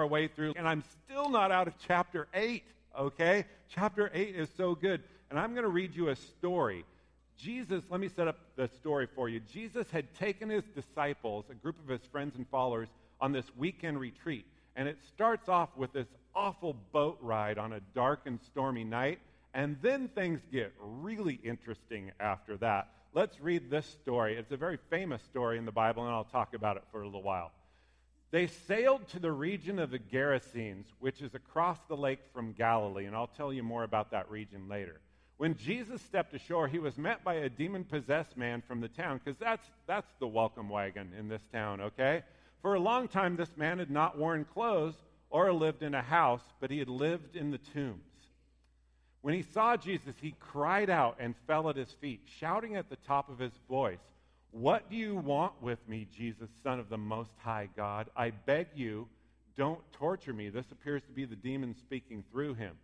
our way through, and I'm still not out of chapter 8, okay? Chapter 8 is so good. And I'm going to read you a story. Jesus, let me set up the story for you. Jesus had taken his disciples, a group of his friends and followers, on this weekend retreat. And it starts off with this awful boat ride on a dark and stormy night. And then things get really interesting after that. Let's read this story. It's a very famous story in the Bible, and I'll talk about it for a little while. They sailed to the region of the Gerasenes, which is across the lake from Galilee, and I'll tell you more about that region later. When Jesus stepped ashore, he was met by a demon possessed man from the town, because that's, that's the welcome wagon in this town, okay? For a long time, this man had not worn clothes or lived in a house, but he had lived in the tombs. When he saw Jesus, he cried out and fell at his feet, shouting at the top of his voice, what do you want with me, Jesus, Son of the Most High God? I beg you, don't torture me. This appears to be the demon speaking through him.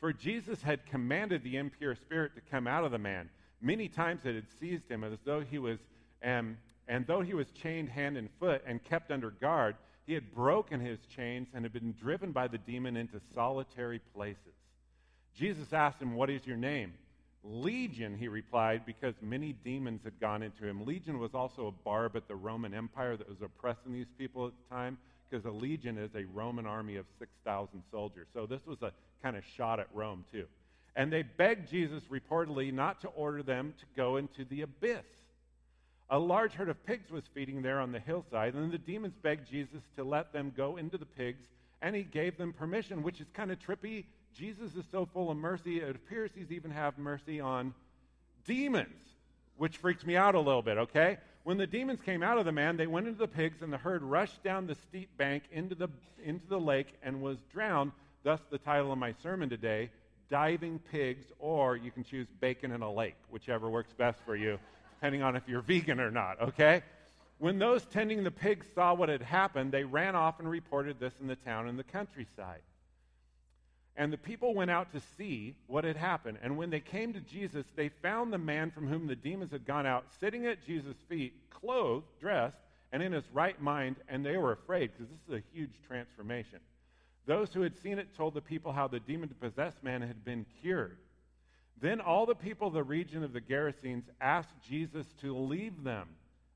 For Jesus had commanded the impure spirit to come out of the man. Many times it had seized him as though he was, um, and though he was chained hand and foot and kept under guard, he had broken his chains and had been driven by the demon into solitary places. Jesus asked him, What is your name? Legion, he replied, because many demons had gone into him. Legion was also a barb at the Roman Empire that was oppressing these people at the time, because a legion is a Roman army of 6,000 soldiers. So this was a kind of shot at Rome, too. And they begged Jesus, reportedly, not to order them to go into the abyss. A large herd of pigs was feeding there on the hillside, and the demons begged Jesus to let them go into the pigs, and he gave them permission, which is kind of trippy Jesus is so full of mercy, it appears he's even have mercy on demons, which freaks me out a little bit, okay? When the demons came out of the man, they went into the pigs, and the herd rushed down the steep bank into the, into the lake and was drowned. Thus, the title of my sermon today Diving Pigs, or you can choose Bacon in a Lake, whichever works best for you, depending on if you're vegan or not, okay? When those tending the pigs saw what had happened, they ran off and reported this in the town and the countryside. And the people went out to see what had happened. And when they came to Jesus, they found the man from whom the demons had gone out sitting at Jesus' feet, clothed, dressed, and in his right mind. And they were afraid because this is a huge transformation. Those who had seen it told the people how the demon possessed man had been cured. Then all the people of the region of the Gerasenes asked Jesus to leave them.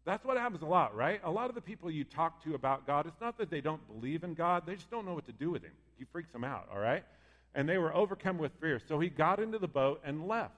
That's what happens a lot, right? A lot of the people you talk to about God, it's not that they don't believe in God, they just don't know what to do with him. He freaks them out, all right? and they were overcome with fear. So he got into the boat and left.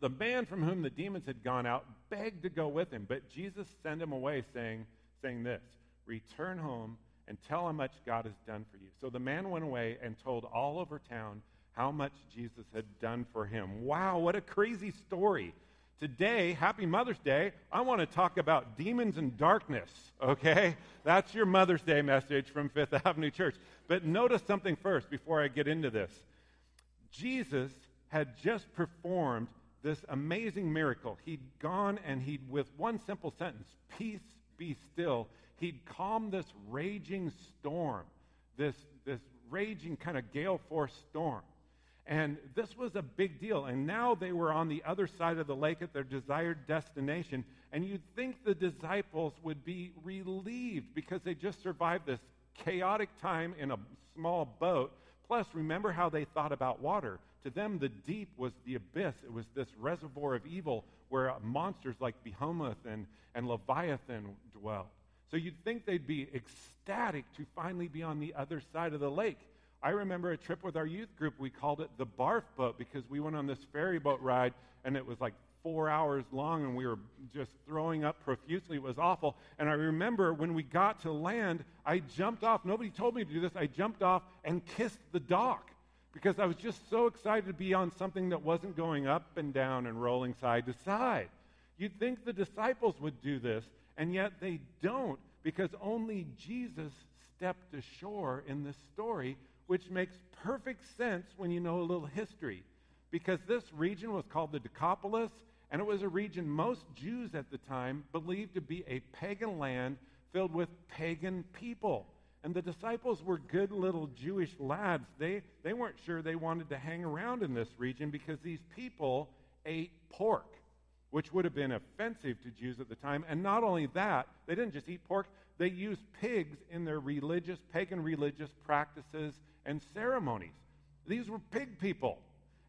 The man from whom the demons had gone out begged to go with him, but Jesus sent him away, saying, saying this Return home and tell how much God has done for you. So the man went away and told all over town how much Jesus had done for him. Wow, what a crazy story. Today, happy Mother's Day, I want to talk about demons and darkness, okay? That's your Mother's Day message from Fifth Avenue Church. But notice something first before I get into this. Jesus had just performed this amazing miracle. He'd gone and he'd, with one simple sentence, peace be still, he'd calmed this raging storm, this, this raging kind of gale force storm. And this was a big deal. And now they were on the other side of the lake at their desired destination. And you'd think the disciples would be relieved because they just survived this chaotic time in a small boat. Plus, remember how they thought about water. To them, the deep was the abyss. It was this reservoir of evil where monsters like Behemoth and, and Leviathan dwelt. So you'd think they'd be ecstatic to finally be on the other side of the lake. I remember a trip with our youth group. We called it the barf boat because we went on this ferry boat ride and it was like four hours long and we were just throwing up profusely. It was awful. And I remember when we got to land, I jumped off. Nobody told me to do this. I jumped off and kissed the dock because I was just so excited to be on something that wasn't going up and down and rolling side to side. You'd think the disciples would do this, and yet they don't because only Jesus stepped ashore in this story which makes perfect sense when you know a little history. Because this region was called the Decapolis, and it was a region most Jews at the time believed to be a pagan land filled with pagan people. And the disciples were good little Jewish lads. They, they weren't sure they wanted to hang around in this region because these people ate pork, which would have been offensive to Jews at the time. And not only that, they didn't just eat pork, they used pigs in their religious, pagan religious practices and ceremonies. These were pig people.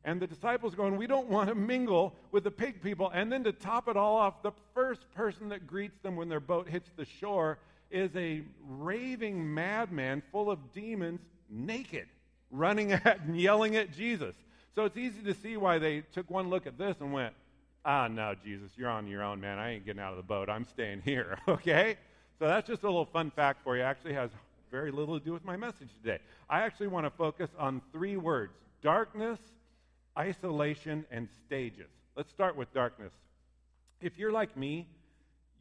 And the disciples going, We don't want to mingle with the pig people. And then to top it all off, the first person that greets them when their boat hits the shore is a raving madman full of demons, naked, running at and yelling at Jesus. So it's easy to see why they took one look at this and went, Ah, no, Jesus, you're on your own, man. I ain't getting out of the boat. I'm staying here, okay? So that's just a little fun fact for you. It actually has very little to do with my message today. I actually want to focus on three words darkness, isolation, and stages. Let's start with darkness. If you're like me,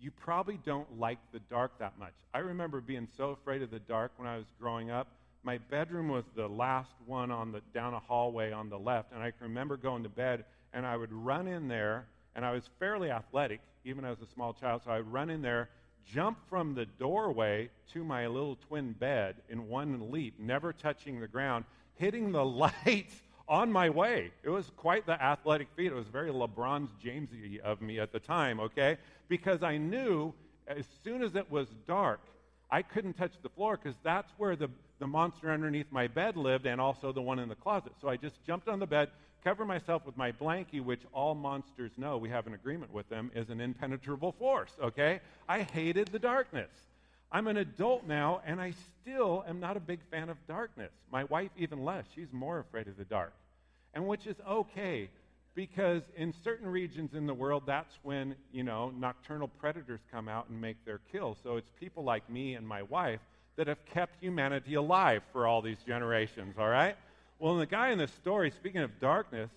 you probably don't like the dark that much. I remember being so afraid of the dark when I was growing up. My bedroom was the last one on the down a hallway on the left, and I can remember going to bed and I would run in there, and I was fairly athletic even as a small child, so I would run in there jump from the doorway to my little twin bed in one leap, never touching the ground, hitting the lights on my way. It was quite the athletic feat. It was very LeBron Jamesy of me at the time, okay? Because I knew as soon as it was dark, I couldn't touch the floor because that's where the, the monster underneath my bed lived and also the one in the closet. So I just jumped on the bed, cover myself with my blankie, which all monsters know, we have an agreement with them, is an impenetrable force, okay? I hated the darkness. I'm an adult now, and I still am not a big fan of darkness. My wife, even less. She's more afraid of the dark. And which is okay, because in certain regions in the world, that's when, you know, nocturnal predators come out and make their kill. So it's people like me and my wife that have kept humanity alive for all these generations, all right? Well, the guy in this story, speaking of darkness,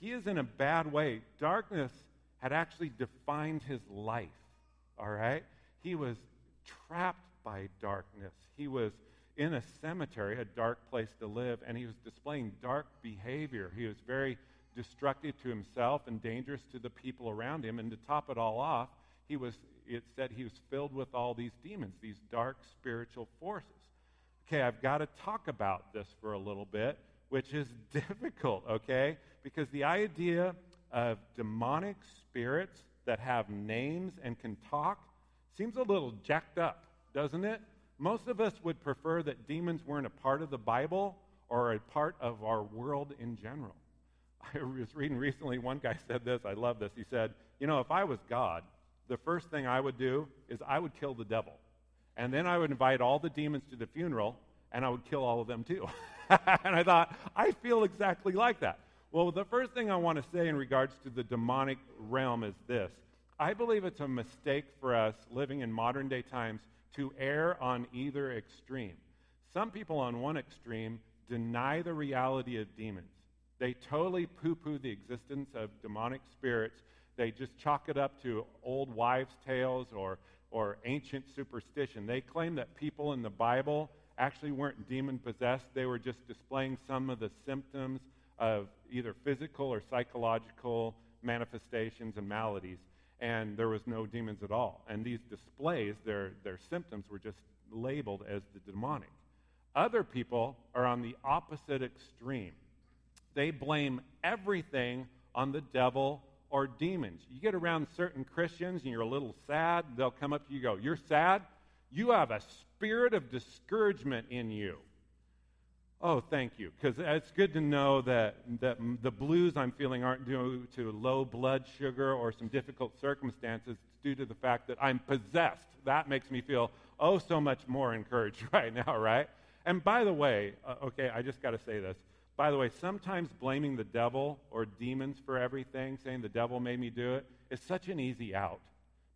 he is in a bad way. Darkness had actually defined his life, all right? He was trapped by darkness. He was in a cemetery, a dark place to live, and he was displaying dark behavior. He was very destructive to himself and dangerous to the people around him. And to top it all off, he was, it said he was filled with all these demons, these dark spiritual forces. Okay, I've got to talk about this for a little bit which is difficult, okay? Because the idea of demonic spirits that have names and can talk seems a little jacked up, doesn't it? Most of us would prefer that demons weren't a part of the Bible or a part of our world in general. I was reading recently, one guy said this, I love this. He said, You know, if I was God, the first thing I would do is I would kill the devil. And then I would invite all the demons to the funeral, and I would kill all of them too. and I thought, I feel exactly like that. Well, the first thing I want to say in regards to the demonic realm is this I believe it's a mistake for us living in modern day times to err on either extreme. Some people on one extreme deny the reality of demons. They totally poo poo the existence of demonic spirits. They just chalk it up to old wives' tales or, or ancient superstition. They claim that people in the Bible actually weren't demon possessed. They were just displaying some of the symptoms of either physical or psychological manifestations and maladies. And there was no demons at all. And these displays, their, their symptoms, were just labeled as the demonic. Other people are on the opposite extreme. They blame everything on the devil or demons. You get around certain Christians and you're a little sad, they'll come up to you go, You're sad? You have a spirit of discouragement in you. Oh, thank you. Because it's good to know that, that the blues I'm feeling aren't due to low blood sugar or some difficult circumstances. It's due to the fact that I'm possessed. That makes me feel oh so much more encouraged right now, right? And by the way, uh, okay, I just got to say this. By the way, sometimes blaming the devil or demons for everything, saying the devil made me do it, is such an easy out.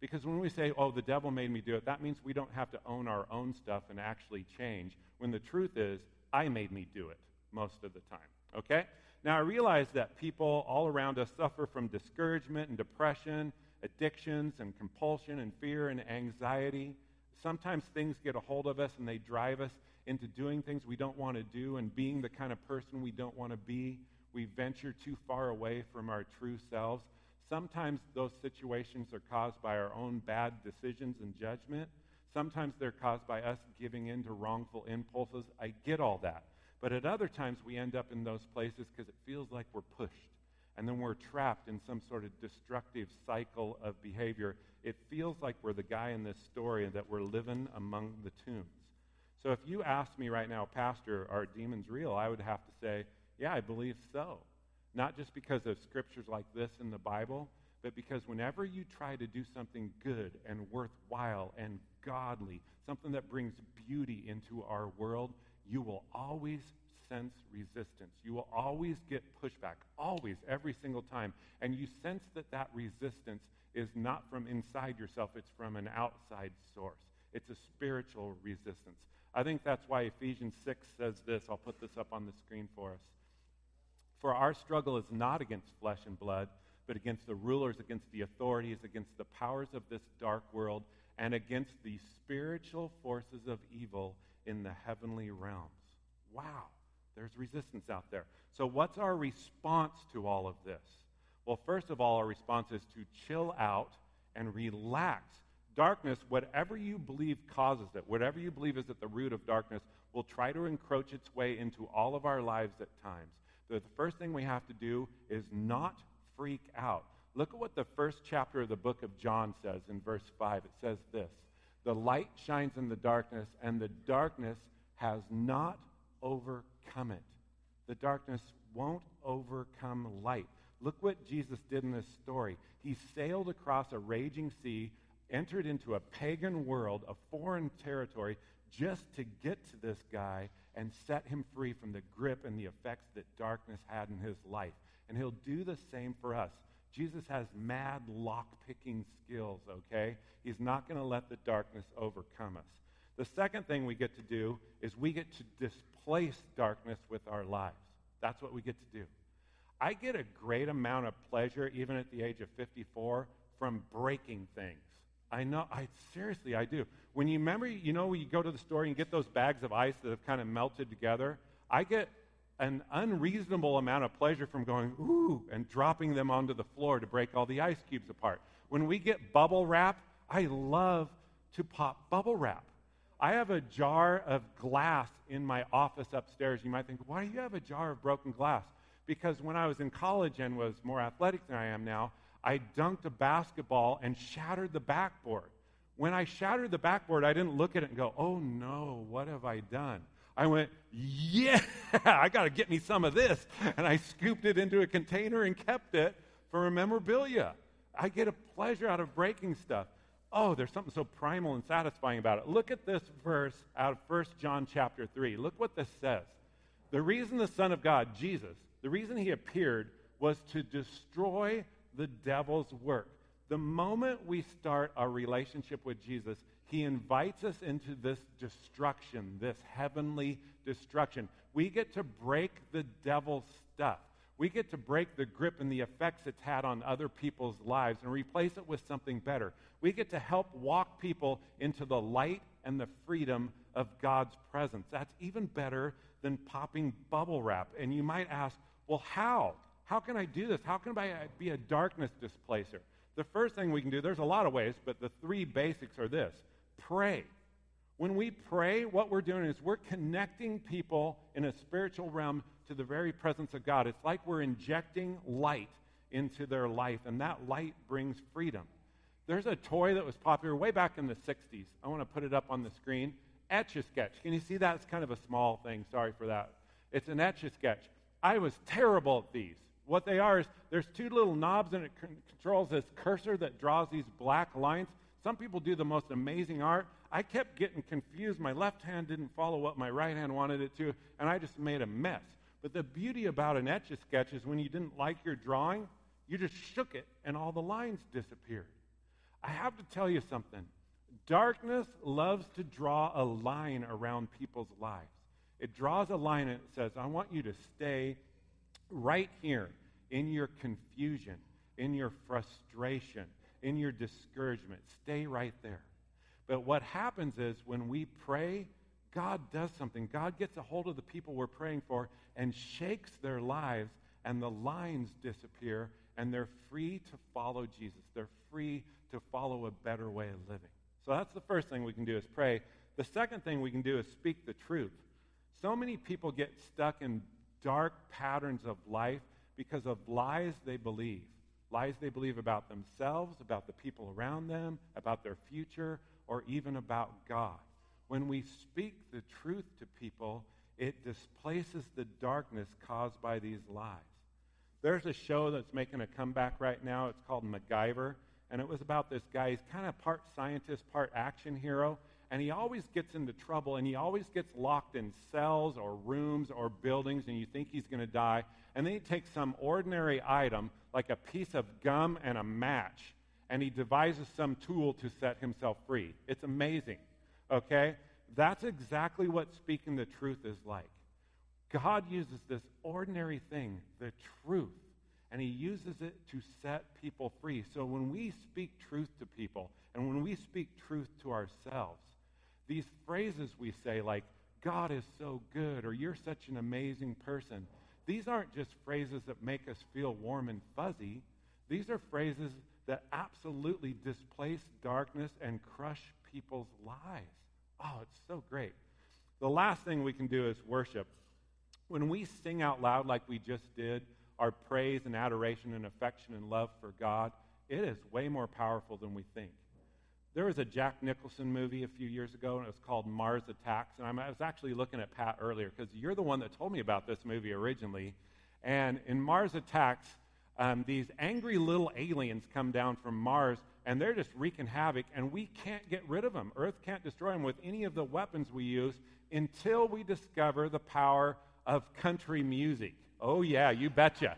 Because when we say, oh, the devil made me do it, that means we don't have to own our own stuff and actually change. When the truth is, I made me do it most of the time. Okay? Now, I realize that people all around us suffer from discouragement and depression, addictions and compulsion and fear and anxiety. Sometimes things get a hold of us and they drive us into doing things we don't want to do and being the kind of person we don't want to be. We venture too far away from our true selves. Sometimes those situations are caused by our own bad decisions and judgment. Sometimes they're caused by us giving in to wrongful impulses. I get all that. But at other times, we end up in those places because it feels like we're pushed. and then we're trapped in some sort of destructive cycle of behavior, it feels like we're the guy in this story and that we're living among the tombs. So if you asked me right now, Pastor, are demons real? I would have to say, yeah, I believe so. Not just because of scriptures like this in the Bible, but because whenever you try to do something good and worthwhile and godly, something that brings beauty into our world, you will always sense resistance. You will always get pushback, always, every single time. And you sense that that resistance is not from inside yourself, it's from an outside source. It's a spiritual resistance. I think that's why Ephesians 6 says this. I'll put this up on the screen for us. For our struggle is not against flesh and blood, but against the rulers, against the authorities, against the powers of this dark world, and against the spiritual forces of evil in the heavenly realms. Wow, there's resistance out there. So, what's our response to all of this? Well, first of all, our response is to chill out and relax. Darkness, whatever you believe causes it, whatever you believe is at the root of darkness, will try to encroach its way into all of our lives at times. The first thing we have to do is not freak out. Look at what the first chapter of the book of John says in verse 5. It says this The light shines in the darkness, and the darkness has not overcome it. The darkness won't overcome light. Look what Jesus did in this story. He sailed across a raging sea, entered into a pagan world, a foreign territory, just to get to this guy and set him free from the grip and the effects that darkness had in his life. And he'll do the same for us. Jesus has mad lock picking skills, okay? He's not going to let the darkness overcome us. The second thing we get to do is we get to displace darkness with our lives. That's what we get to do. I get a great amount of pleasure, even at the age of 54, from breaking things. I know, I seriously, I do. When you remember, you know, when you go to the store and get those bags of ice that have kind of melted together, I get an unreasonable amount of pleasure from going, ooh, and dropping them onto the floor to break all the ice cubes apart. When we get bubble wrap, I love to pop bubble wrap. I have a jar of glass in my office upstairs. You might think, why do you have a jar of broken glass? Because when I was in college and was more athletic than I am now, I dunked a basketball and shattered the backboard. When I shattered the backboard, I didn't look at it and go, oh no, what have I done? I went, yeah, I got to get me some of this. And I scooped it into a container and kept it for a memorabilia. I get a pleasure out of breaking stuff. Oh, there's something so primal and satisfying about it. Look at this verse out of 1 John chapter 3. Look what this says. The reason the Son of God, Jesus, the reason he appeared was to destroy the devil's work. The moment we start our relationship with Jesus, he invites us into this destruction, this heavenly destruction. We get to break the devil's stuff. We get to break the grip and the effects it's had on other people's lives and replace it with something better. We get to help walk people into the light and the freedom of God's presence. That's even better than popping bubble wrap. And you might ask, well, how? How can I do this? How can I be a darkness displacer? The first thing we can do, there's a lot of ways, but the three basics are this pray. When we pray, what we're doing is we're connecting people in a spiritual realm to the very presence of God. It's like we're injecting light into their life, and that light brings freedom. There's a toy that was popular way back in the 60s. I want to put it up on the screen. Etch a sketch. Can you see that? It's kind of a small thing. Sorry for that. It's an etch a sketch. I was terrible at these. What they are is there's two little knobs and it controls this cursor that draws these black lines. Some people do the most amazing art. I kept getting confused. My left hand didn't follow what my right hand wanted it to, and I just made a mess. But the beauty about an etch a sketch is when you didn't like your drawing, you just shook it and all the lines disappeared. I have to tell you something. Darkness loves to draw a line around people's lives. It draws a line and it says, I want you to stay right here in your confusion, in your frustration, in your discouragement. Stay right there. But what happens is when we pray, God does something. God gets a hold of the people we're praying for and shakes their lives, and the lines disappear, and they're free to follow Jesus. They're free to follow a better way of living. So that's the first thing we can do is pray. The second thing we can do is speak the truth. So many people get stuck in dark patterns of life because of lies they believe. Lies they believe about themselves, about the people around them, about their future, or even about God. When we speak the truth to people, it displaces the darkness caused by these lies. There's a show that's making a comeback right now. It's called MacGyver. And it was about this guy. He's kind of part scientist, part action hero. And he always gets into trouble and he always gets locked in cells or rooms or buildings and you think he's going to die. And then he takes some ordinary item, like a piece of gum and a match, and he devises some tool to set himself free. It's amazing. Okay? That's exactly what speaking the truth is like. God uses this ordinary thing, the truth, and he uses it to set people free. So when we speak truth to people and when we speak truth to ourselves, these phrases we say like, God is so good or you're such an amazing person, these aren't just phrases that make us feel warm and fuzzy. These are phrases that absolutely displace darkness and crush people's lives. Oh, it's so great. The last thing we can do is worship. When we sing out loud like we just did, our praise and adoration and affection and love for God, it is way more powerful than we think. There was a Jack Nicholson movie a few years ago, and it was called Mars Attacks. And I was actually looking at Pat earlier because you're the one that told me about this movie originally. And in Mars Attacks, um, these angry little aliens come down from Mars, and they're just wreaking havoc, and we can't get rid of them. Earth can't destroy them with any of the weapons we use until we discover the power of country music. Oh, yeah, you betcha.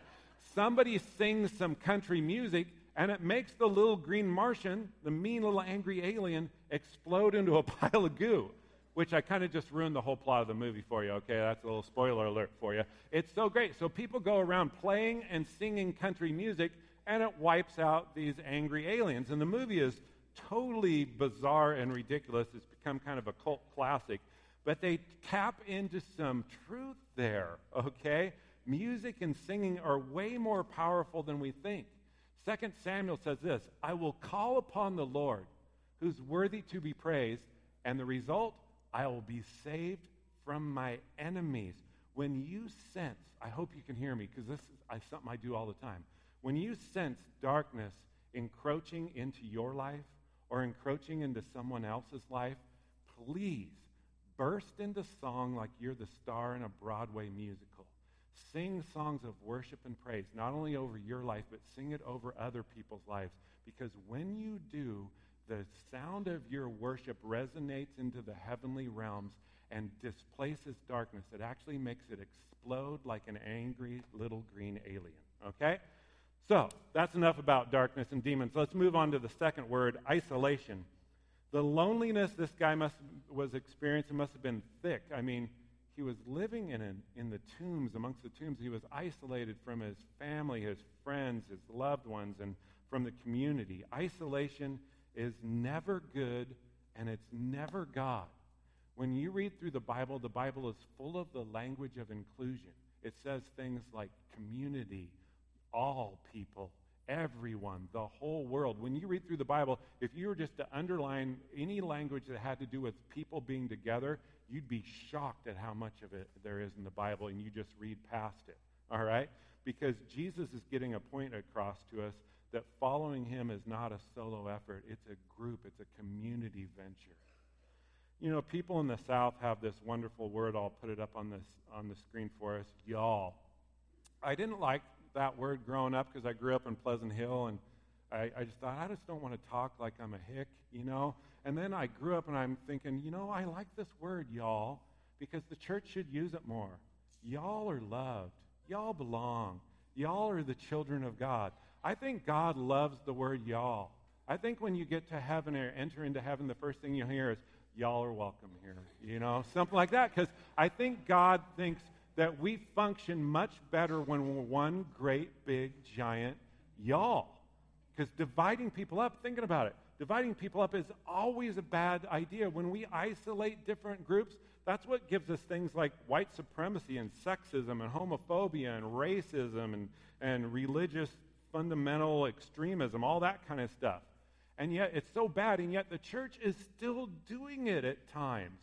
Somebody sings some country music, and it makes the little green Martian, the mean little angry alien, explode into a pile of goo, which I kind of just ruined the whole plot of the movie for you, okay? That's a little spoiler alert for you. It's so great. So people go around playing and singing country music, and it wipes out these angry aliens. And the movie is totally bizarre and ridiculous. It's become kind of a cult classic. But they tap into some truth there, okay? Music and singing are way more powerful than we think. Second Samuel says this I will call upon the Lord, who's worthy to be praised, and the result, I will be saved from my enemies. When you sense, I hope you can hear me because this is something I do all the time. When you sense darkness encroaching into your life or encroaching into someone else's life, please burst into song like you're the star in a Broadway musical. Sing songs of worship and praise, not only over your life, but sing it over other people's lives. Because when you do, the sound of your worship resonates into the heavenly realms and displaces darkness. It actually makes it explode like an angry little green alien. Okay? So, that's enough about darkness and demons. Let's move on to the second word isolation. The loneliness this guy must was experiencing must have been thick. I mean, he was living in, an, in the tombs, amongst the tombs. He was isolated from his family, his friends, his loved ones, and from the community. Isolation is never good, and it's never God. When you read through the Bible, the Bible is full of the language of inclusion. It says things like community, all people, everyone, the whole world. When you read through the Bible, if you were just to underline any language that had to do with people being together, you'd be shocked at how much of it there is in the Bible, and you just read past it. All right? Because Jesus is getting a point across to us that following him is not a solo effort, it's a group, it's a community venture. You know, people in the South have this wonderful word, I'll put it up on, this, on the screen for us, y'all. I didn't like that word growing up because I grew up in Pleasant Hill and I, I just thought, I just don't want to talk like I'm a hick, you know? And then I grew up and I'm thinking, you know, I like this word, y'all, because the church should use it more. Y'all are loved. Y'all belong. Y'all are the children of God. I think God loves the word y'all. I think when you get to heaven or enter into heaven, the first thing you hear is, y'all are welcome here. You know, something like that. Because I think God thinks that we function much better when we're one great, big, giant y'all. Because dividing people up, thinking about it, dividing people up is always a bad idea. When we isolate different groups, that's what gives us things like white supremacy and sexism and homophobia and racism and, and religious fundamental extremism, all that kind of stuff. And yet it's so bad, and yet the church is still doing it at times.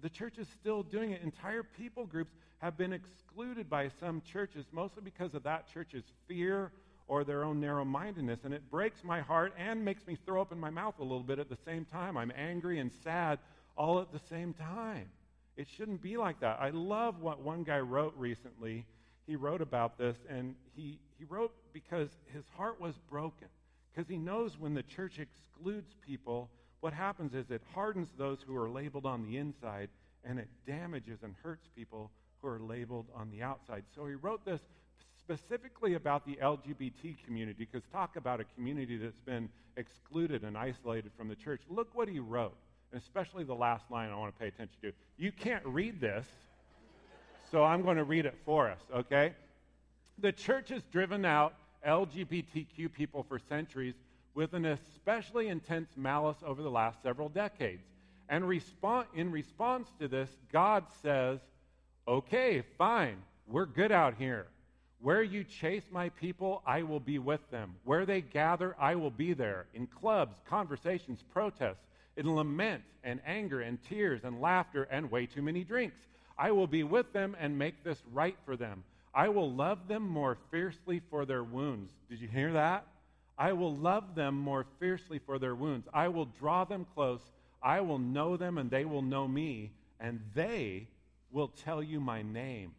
The church is still doing it. Entire people groups have been excluded by some churches, mostly because of that church's fear or their own narrow mindedness. And it breaks my heart and makes me throw up in my mouth a little bit at the same time. I'm angry and sad all at the same time. It shouldn't be like that. I love what one guy wrote recently. He wrote about this, and he, he wrote because his heart was broken. Because he knows when the church excludes people, what happens is it hardens those who are labeled on the inside, and it damages and hurts people who are labeled on the outside. So he wrote this specifically about the LGBT community, because talk about a community that's been excluded and isolated from the church. Look what he wrote, and especially the last line I want to pay attention to. You can't read this, so I'm going to read it for us, okay? The church has driven out LGBTQ people for centuries with an especially intense malice over the last several decades. And respond, in response to this, God says, okay, fine, we're good out here. Where you chase my people, I will be with them. Where they gather, I will be there. In clubs, conversations, protests, in lament and anger and tears and laughter and way too many drinks. I will be with them and make this right for them. I will love them more fiercely for their wounds. Did you hear that? I will love them more fiercely for their wounds. I will draw them close. I will know them and they will know me, and they will tell you my name.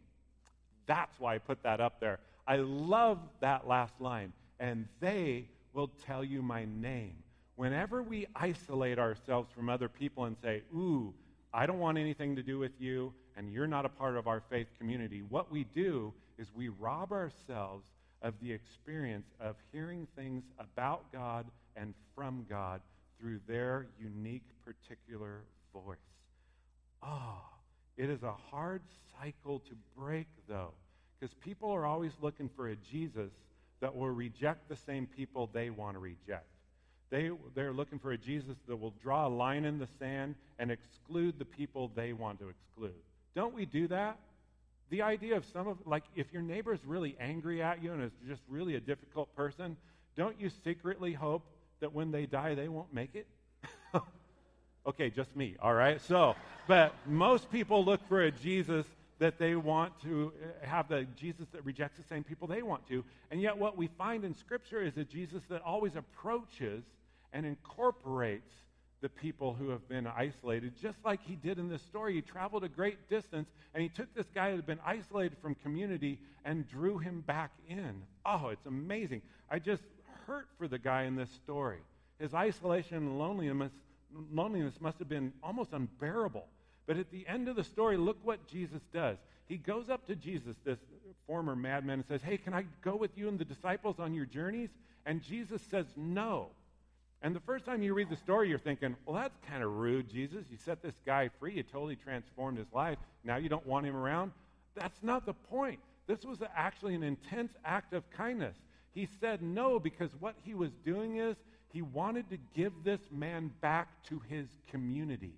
That's why I put that up there. I love that last line. And they will tell you my name. Whenever we isolate ourselves from other people and say, Ooh, I don't want anything to do with you, and you're not a part of our faith community, what we do is we rob ourselves of the experience of hearing things about God and from God through their unique, particular voice. Ah, oh, it is a hard cycle to break, though, because people are always looking for a Jesus that will reject the same people they want to reject. They, they're looking for a Jesus that will draw a line in the sand and exclude the people they want to exclude. Don't we do that? The idea of some of, like, if your neighbor is really angry at you and is just really a difficult person, don't you secretly hope that when they die, they won't make it? Okay, just me, all right? So, but most people look for a Jesus that they want to uh, have the Jesus that rejects the same people they want to. And yet, what we find in Scripture is a Jesus that always approaches and incorporates the people who have been isolated, just like he did in this story. He traveled a great distance and he took this guy who had been isolated from community and drew him back in. Oh, it's amazing. I just hurt for the guy in this story. His isolation and loneliness, loneliness must have been almost unbearable. But at the end of the story, look what Jesus does. He goes up to Jesus, this former madman, and says, Hey, can I go with you and the disciples on your journeys? And Jesus says, No. And the first time you read the story, you're thinking, well, that's kind of rude, Jesus. You set this guy free. You totally transformed his life. Now you don't want him around. That's not the point. This was actually an intense act of kindness. He said no because what he was doing is he wanted to give this man back to his community.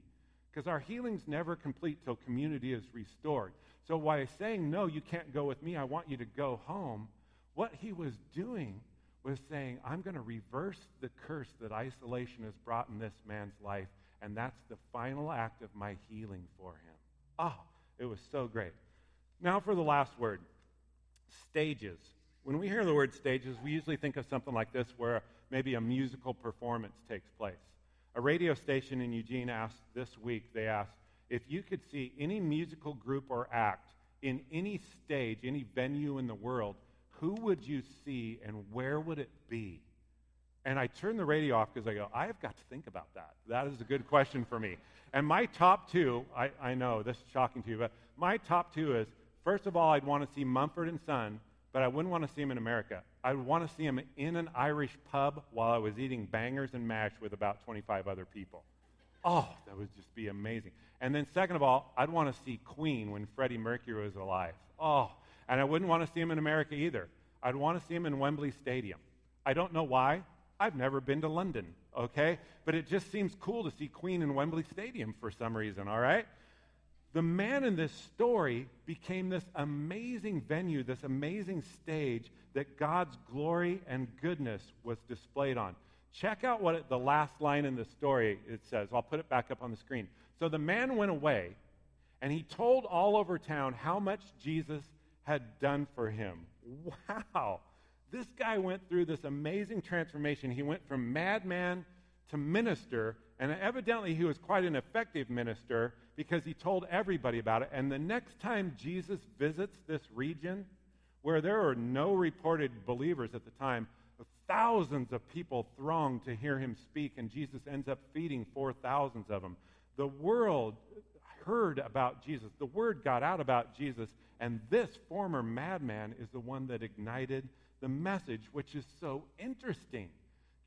Because our healing's never complete till community is restored. So by saying, no, you can't go with me, I want you to go home, what he was doing was saying, I'm going to reverse the curse that isolation has brought in this man's life, and that's the final act of my healing for him. Oh, it was so great. Now for the last word stages. When we hear the word stages, we usually think of something like this where maybe a musical performance takes place. A radio station in Eugene asked this week, they asked, if you could see any musical group or act in any stage, any venue in the world, who would you see and where would it be? And I turned the radio off because I go, I have got to think about that. That is a good question for me. And my top two, I, I know this is shocking to you, but my top two is first of all, I'd want to see Mumford and Son, but I wouldn't want to see him in America. I would want to see him in an Irish pub while I was eating bangers and mash with about 25 other people. Oh, that would just be amazing. And then, second of all, I'd want to see Queen when Freddie Mercury was alive. Oh, and I wouldn't want to see him in America either. I'd want to see him in Wembley Stadium. I don't know why. I've never been to London, okay? But it just seems cool to see Queen in Wembley Stadium for some reason, all right? The man in this story became this amazing venue, this amazing stage that God's glory and goodness was displayed on. Check out what it, the last line in the story it says. I'll put it back up on the screen. So the man went away and he told all over town how much Jesus had done for him. Wow. This guy went through this amazing transformation. He went from madman to minister, and evidently he was quite an effective minister because he told everybody about it. And the next time Jesus visits this region, where there are no reported believers at the time, thousands of people throng to hear him speak, and Jesus ends up feeding four thousands of them. The world heard about Jesus. The word got out about Jesus, and this former madman is the one that ignited the message, which is so interesting.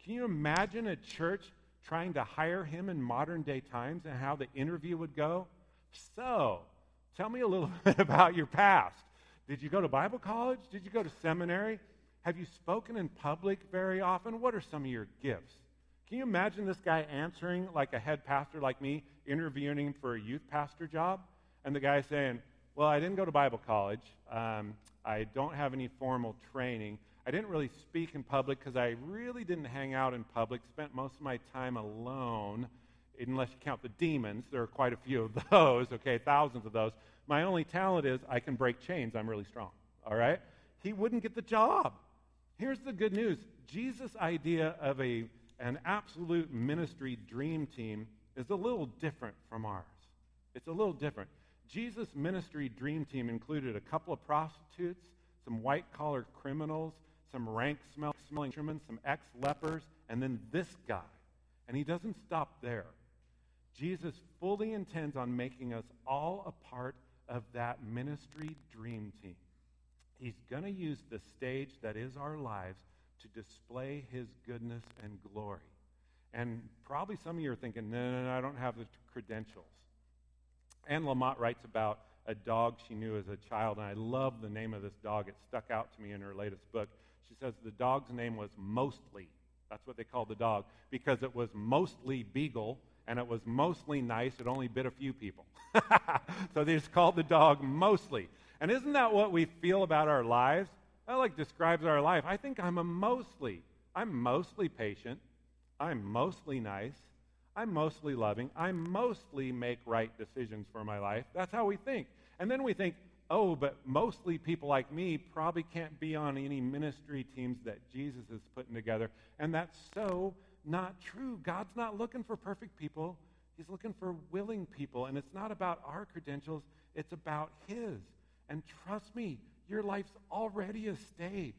Can you imagine a church trying to hire him in modern day times and how the interview would go? So, tell me a little bit about your past. Did you go to Bible college? Did you go to seminary? Have you spoken in public very often? What are some of your gifts? Can you imagine this guy answering like a head pastor like me, interviewing him for a youth pastor job? And the guy saying, Well, I didn't go to Bible college. Um, I don't have any formal training. I didn't really speak in public because I really didn't hang out in public, spent most of my time alone, unless you count the demons. There are quite a few of those, okay, thousands of those. My only talent is I can break chains. I'm really strong, all right? He wouldn't get the job. Here's the good news Jesus' idea of a, an absolute ministry dream team is a little different from ours. It's a little different. Jesus' ministry dream team included a couple of prostitutes, some white collar criminals, some rank smelling fishermen, some ex lepers, and then this guy. And he doesn't stop there. Jesus fully intends on making us all a part of that ministry dream team. He's going to use the stage that is our lives to display his goodness and glory. And probably some of you are thinking, no, no, no, I don't have the credentials. Anne Lamott writes about a dog she knew as a child, and I love the name of this dog. It stuck out to me in her latest book. She says the dog's name was Mostly. That's what they called the dog because it was mostly beagle and it was mostly nice. It only bit a few people. so they just called the dog Mostly. And isn't that what we feel about our lives? That like describes our life. I think I'm a mostly. I'm mostly patient. I'm mostly nice. I'm mostly loving. I mostly make right decisions for my life. That's how we think. And then we think, oh, but mostly people like me probably can't be on any ministry teams that Jesus is putting together. And that's so not true. God's not looking for perfect people, He's looking for willing people. And it's not about our credentials, it's about His. And trust me, your life's already a stage.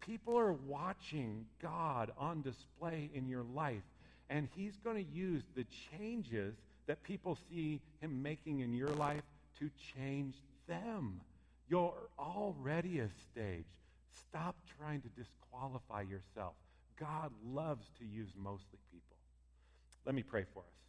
People are watching God on display in your life, and He's going to use the changes that people see Him making in your life to change them. You're already a stage. Stop trying to disqualify yourself. God loves to use mostly people. Let me pray for us.